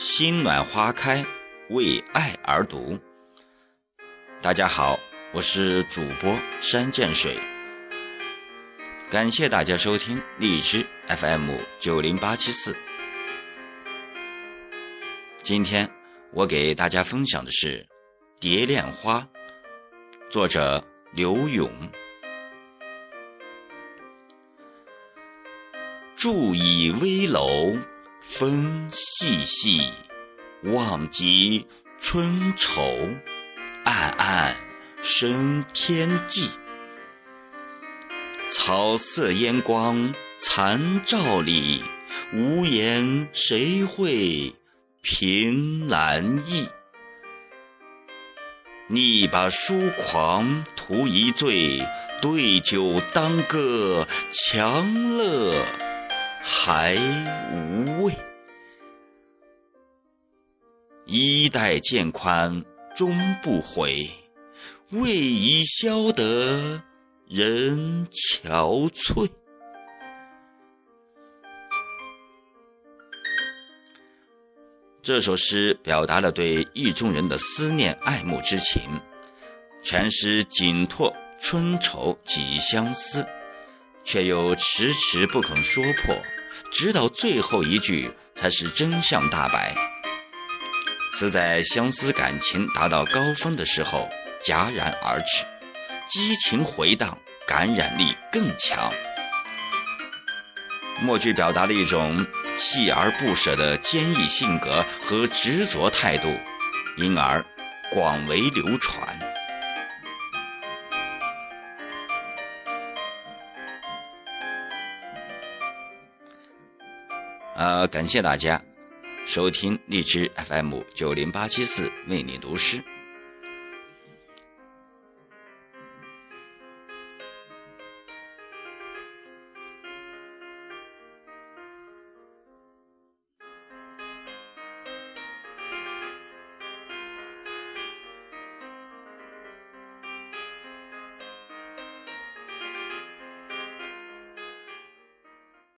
心暖花开，为爱而读。大家好，我是主播山涧水，感谢大家收听荔枝 FM 九零八七四。今天我给大家分享的是《蝶恋花》，作者刘勇。住倚危楼，风细细，望极春愁，暗暗生天际。草色烟光残照里，无言谁会凭栏意？拟把疏狂图一醉，对酒当歌强乐。还无衣带渐宽终不悔，为伊消得人憔悴。这首诗表达了对意中人的思念爱慕之情，全诗紧托春愁及相思。却又迟迟不肯说破，直到最后一句才是真相大白。词在相思感情达到高峰的时候戛然而止，激情回荡，感染力更强。末句表达了一种锲而不舍的坚毅性格和执着态度，因而广为流传。呃，感谢大家收听荔枝 FM 九零八七四为你读诗。